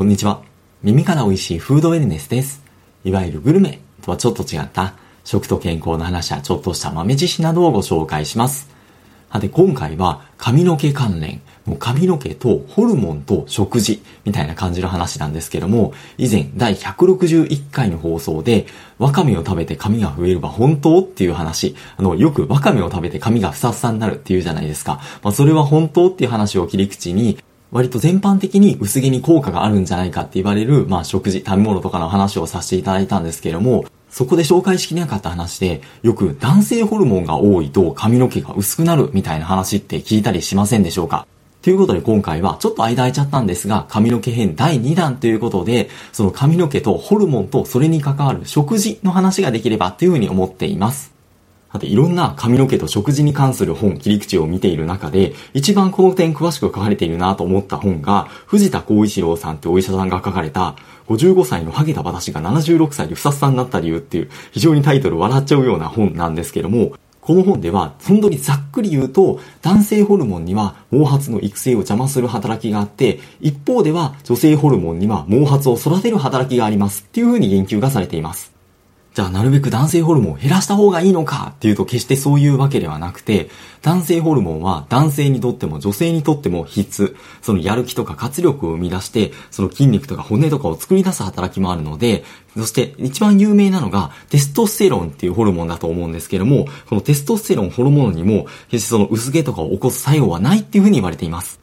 こんにちは。耳から美味しいフードウェルネスです。いわゆるグルメとはちょっと違った食と健康の話やちょっとした豆知識などをご紹介します。さて今回は髪の毛関連、もう髪の毛とホルモンと食事みたいな感じの話なんですけども、以前第161回の放送で、わかめを食べて髪が増えれば本当っていう話、あの、よくわかめを食べて髪がふさふさになるっていうじゃないですか。まあそれは本当っていう話を切り口に、割と全般的に薄毛に効果があるんじゃないかって言われる、まあ食事、食べ物とかの話をさせていただいたんですけれども、そこで紹介しきれなかった話で、よく男性ホルモンが多いと髪の毛が薄くなるみたいな話って聞いたりしませんでしょうか？ということで今回はちょっと間空いちゃったんですが、髪の毛編第2弾ということで、その髪の毛とホルモンとそれに関わる食事の話ができればというふうに思っています。さて、いろんな髪の毛と食事に関する本、切り口を見ている中で、一番この点詳しく書かれているなと思った本が、藤田光一郎さんってお医者さんが書かれた、55歳のハゲた私が76歳でふさふさになった理由っていう、非常にタイトル笑っちゃうような本なんですけども、この本では、本当にざっくり言うと、男性ホルモンには毛髪の育成を邪魔する働きがあって、一方では女性ホルモンには毛髪を育てる働きがありますっていうふうに言及がされています。じゃあなるべく男性ホルモンを減らした方がいいのかっていうと決してそういうわけではなくて、男性ホルモンは男性にとっても女性にとっても必須。そのやる気とか活力を生み出して、その筋肉とか骨とかを作り出す働きもあるので、そして一番有名なのがテストステロンっていうホルモンだと思うんですけども、このテストステロンホルモンにも決してその薄毛とかを起こす作用はないっていうふうに言われています。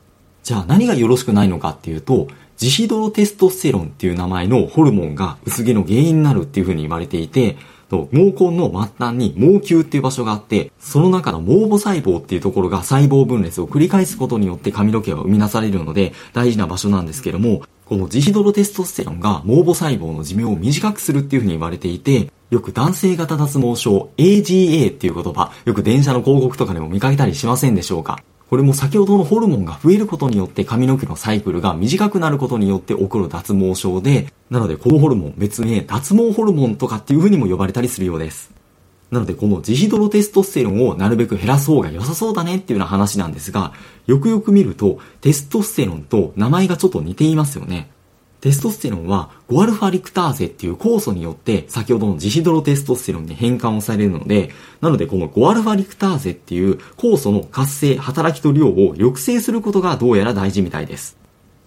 じゃあ何がよろしくないのかっていうと、ジヒドロテストステロンっていう名前のホルモンが薄毛の原因になるっていうふうに言われていて、毛根の末端に毛球っていう場所があって、その中の毛母細胞っていうところが細胞分裂を繰り返すことによって髪の毛は生み出されるので大事な場所なんですけども、このジヒドロテストステロンが毛母細胞の寿命を短くするっていうふうに言われていて、よく男性型脱毛症 AGA っていう言葉、よく電車の広告とかでも見かけたりしませんでしょうか？これも先ほどのホルモンが増えることによって髪の毛のサイクルが短くなることによって起こる脱毛症で、なのでこのホルモン別名脱毛ホルモンとかっていう風にも呼ばれたりするようです。なのでこのジヒドロテストステロンをなるべく減らす方が良さそうだねっていうような話なんですが、よくよく見るとテストステロンと名前がちょっと似ていますよね。テストステロンは 5α リクターゼっていう酵素によって先ほどのジヒドロテストステロンに変換をされるので、なのでこの 5α リクターゼっていう酵素の活性、働きと量を抑制することがどうやら大事みたいです。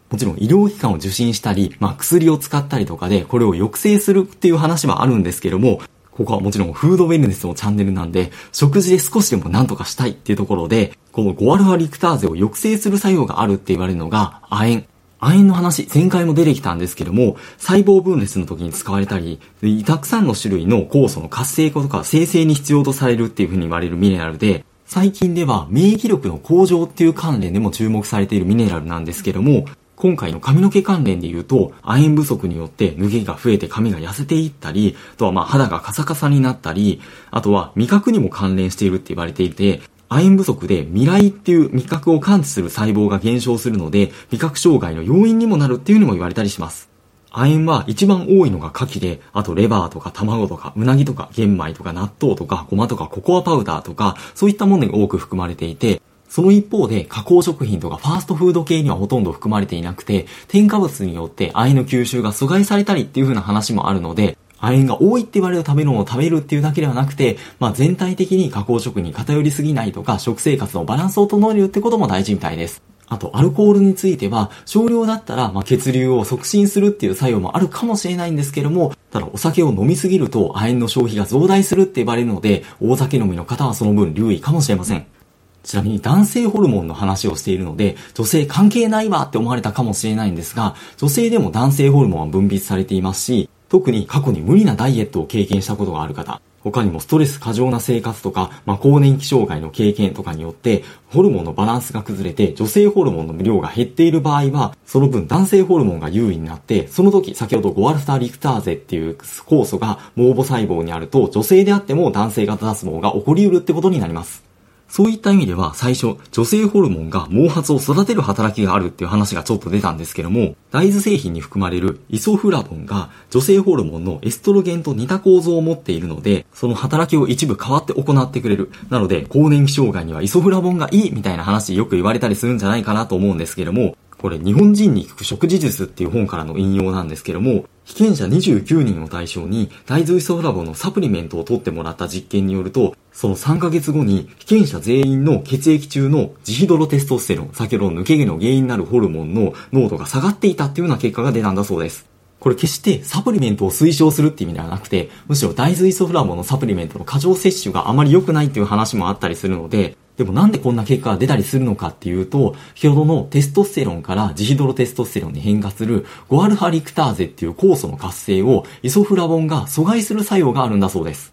もちろん医療機関を受診したり、まあ薬を使ったりとかでこれを抑制するっていう話はあるんですけども、ここはもちろんフードウェルネスのチャンネルなんで、食事で少しでも何とかしたいっていうところで、この 5α リクターゼを抑制する作用があるって言われるのが亜鉛。 亜鉛の話、前回も出てきたんですけども、細胞分裂の時に使われたり、たくさんの種類の酵素の活性化とか生成に必要とされるっていうふうに言われるミネラルで、最近では免疫力の向上っていう関連でも注目されているミネラルなんですけども、今回の髪の毛関連で言うと、亜鉛不足によって脱げが増えて髪が痩せていったり、あとはまあ肌がカサカサになったり、あとは味覚にも関連しているって言われていて、亜鉛不足で未来っていう味覚を感知する細胞が減少するので、味覚障害の要因にもなるっていうのも言われたりします。亜鉛は一番多いのが牡蠣で、あとレバーとか卵とか、うなぎとか玄米とか納豆とかごまとかココアパウダーとか、そういったものに多く含まれていて、その一方で加工食品とかファーストフード系にはほとんど含まれていなくて、添加物によって亜鉛の吸収が阻害されたりっていう風な話もあるので、亜鉛が多いって言われる食べ物を食べるっていうだけではなくて、まあ全体的に加工食に偏りすぎないとか、食生活のバランスを整えるってことも大事みたいです。あと、アルコールについては、少量だったら、ま、血流を促進するっていう作用もあるかもしれないんですけども、ただお酒を飲みすぎると亜鉛の消費が増大するって言われるので、大酒飲みの方はその分留意かもしれません。ちなみに男性ホルモンの話をしているので、女性関係ないわって思われたかもしれないんですが、女性でも男性ホルモンは分泌されていますし、特に過去に無理なダイエットを経験したことがある方、他にもストレス過剰な生活とか、まあ、更年期障害の経験とかによって、ホルモンのバランスが崩れて、女性ホルモンの量が減っている場合は、その分男性ホルモンが優位になって、その時、先ほど 5α リクターゼっていう酵素が毛母細胞にあると、女性であっても男性型脱毛が起こり得るってことになります。そういった意味では最初、女性ホルモンが毛髪を育てる働きがあるっていう話がちょっと出たんですけども、大豆製品に含まれるイソフラボンが女性ホルモンのエストロゲンと似た構造を持っているので、その働きを一部変わって行ってくれる。なので、更年期障害にはイソフラボンがいいみたいな話よく言われたりするんじゃないかなと思うんですけども、これ、日本人に聞く食事術っていう本からの引用なんですけども、被験者29人を対象に大豆イソフラボのサプリメントを取ってもらった実験によると、その3ヶ月後に被験者全員の血液中のジヒドロテストステロン、先ほどの抜け毛の原因になるホルモンの濃度が下がっていたっていうような結果が出たんだそうです。これ決してサプリメントを推奨するって意味ではなくて、むしろ大豆イソフラボのサプリメントの過剰摂取があまり良くないっていう話もあったりするので、でもなんでこんな結果が出たりするのかっていうと、先ほどのテストステロンからジヒドロテストステロンに変化する 5α リクターゼっていう酵素の活性をイソフラボンが阻害する作用があるんだそうです。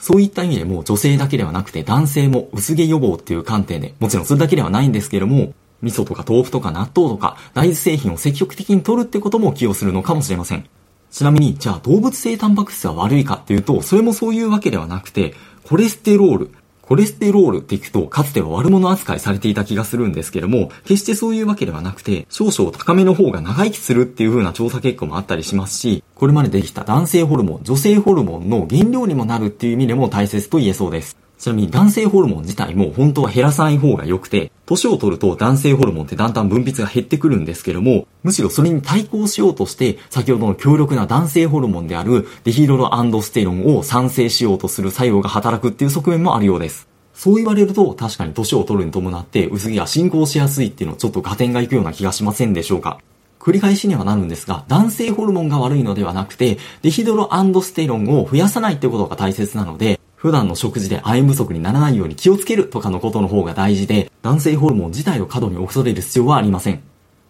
そういった意味でも女性だけではなくて男性も薄毛予防っていう観点で、もちろんそれだけではないんですけども、味噌とか豆腐とか納豆とか大豆製品を積極的に取るってことも寄与するのかもしれません。ちなみに、じゃあ動物性タンパク質が悪いかっていうと、それもそういうわけではなくて、コレステロール、コレステロールって聞くと、かつては悪者扱いされていた気がするんですけども、決してそういうわけではなくて、少々高めの方が長生きするっていう風な調査結果もあったりしますし、これまでできた男性ホルモン、女性ホルモンの原料にもなるっていう意味でも大切と言えそうです。ちなみに男性ホルモン自体も本当は減らさない方が良くて、年を取ると男性ホルモンってだんだん分泌が減ってくるんですけども、むしろそれに対抗しようとして、先ほどの強力な男性ホルモンであるデヒドロアンドステロンを産生しようとする作用が働くっていう側面もあるようです。そう言われると確かに年を取るに伴って薄毛が進行しやすいっていうのはちょっと加点がいくような気がしませんでしょうか。繰り返しにはなるんですが、男性ホルモンが悪いのではなくて、デヒドロアンドステロンを増やさないってことが大切なので、普段の食事で亜鉛不足にならないように気をつけるとかのことの方が大事で、男性ホルモン自体を過度に恐れる必要はありません。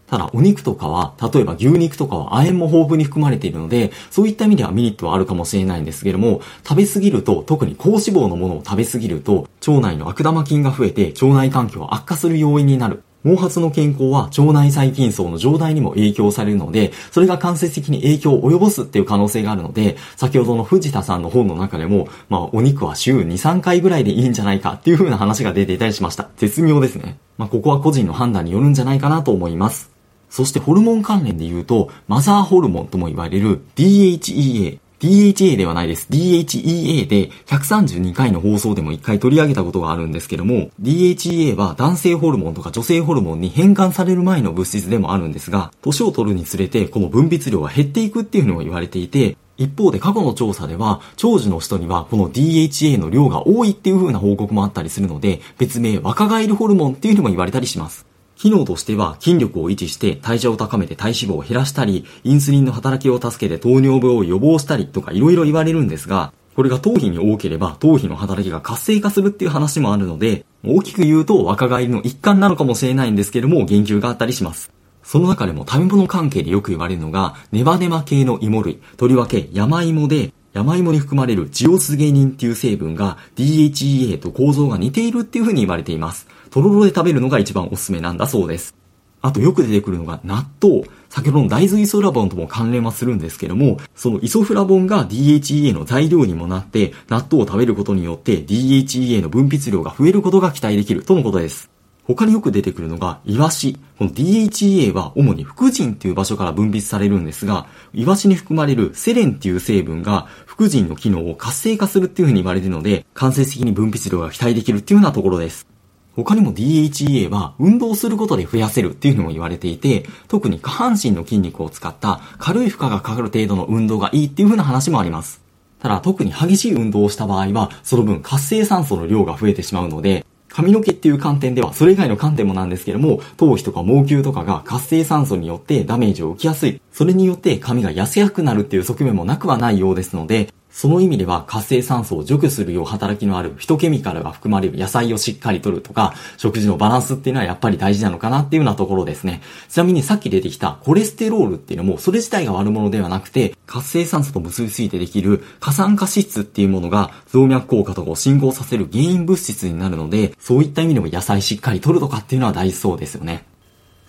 ただ、お肉とかは、例えば牛肉とかは亜鉛も豊富に含まれているので、そういった意味ではメリットはあるかもしれないんですけれども、食べ過ぎると、特に高脂肪のものを食べ過ぎると、腸内の悪玉菌が増えて腸内環境を悪化する要因になる。毛髪の健康は腸内細菌層の状態にも影響されるので、それが間接的に影響を及ぼすっていう可能性があるので、先ほどの藤田さんの本の中でも、まあ、お肉は週2、3回ぐらいでいいんじゃないかっていう風な話が出ていたりしました。絶妙ですね。まあ、ここは個人の判断によるんじゃないかなと思います。そしてホルモン関連で言うと、マザーホルモンとも言われる DHEA、DHA ではないです。DHEA で132回の放送でも1回取り上げたことがあるんですけども、DHEA は男性ホルモンとか女性ホルモンに変換される前の物質でもあるんですが、年を取るにつれてこの分泌量が減っていくっていうのも言われていて、一方で過去の調査では、長寿の人にはこの DHA の量が多いっていう風な報告もあったりするので、別名若返るホルモンっていうのも言われたりします。機能としては筋力を維持して代謝を高めて体脂肪を減らしたり、インスリンの働きを助けて糖尿病を予防したりとか色々言われるんですが、これが頭皮に多ければ頭皮の働きが活性化するっていう話もあるので、大きく言うと若返りの一環なのかもしれないんですけども、言及があったりします。その中でも食べ物関係でよく言われるのが、ネバネバ系の芋類、とりわけ山芋で、山芋に含まれるジオスゲニンっていう成分が DHEA と構造が似ているっていうふうに言われています。とろろで食べるのが一番おすすめなんだそうです。あとよく出てくるのが納豆。先ほどの大豆イソフラボンとも関連はするんですけども、そのイソフラボンが DHEA の材料にもなって、納豆を食べることによって DHEA の分泌量が増えることが期待できるとのことです。他によく出てくるのが、イワシ。この DHEA は主に副腎っていう場所から分泌されるんですが、イワシに含まれるセレンっていう成分が副腎の機能を活性化するっていうふうに言われるので、間接的に分泌量が期待できるっていうようなところです。他にも DHEA は運動することで増やせるっていうのも言われていて、特に下半身の筋肉を使った軽い負荷がかかる程度の運動がいいっていう風な話もあります。ただ特に激しい運動をした場合は、その分活性酸素の量が増えてしまうので、髪の毛っていう観点では、それ以外の観点もなんですけども、頭皮とか毛球とかが活性酸素によってダメージを受けやすい。それによって髪が痩せやすくなるっていう側面もなくはないようですので、その意味では活性酸素を除去するよう働きのあるフィトケミカルが含まれる野菜をしっかりとるとか、食事のバランスっていうのはやっぱり大事なのかなっていうようなところですね。ちなみにさっき出てきたコレステロールっていうのもそれ自体が悪者ではなくて、活性酸素と結びついてできる過酸化脂質っていうものが動脈硬化とかを進行させる原因物質になるので、そういった意味でも野菜しっかりとるとかっていうのは大事そうですよね。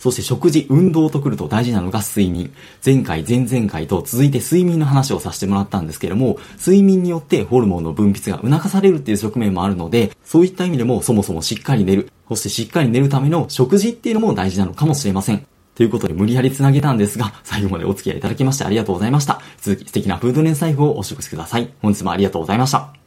そして食事、運動とくると大事なのが睡眠。前回、前々回と続いて睡眠の話をさせてもらったんですけども、睡眠によってホルモンの分泌が促されるっていう側面もあるので、そういった意味でもそもそもしっかり寝る。そしてしっかり寝るための食事っていうのも大事なのかもしれません。ということで無理やり繋げたんですが、最後までお付き合いいただきましてありがとうございました。続き素敵なフードネス財布をお過ごしください。本日もありがとうございました。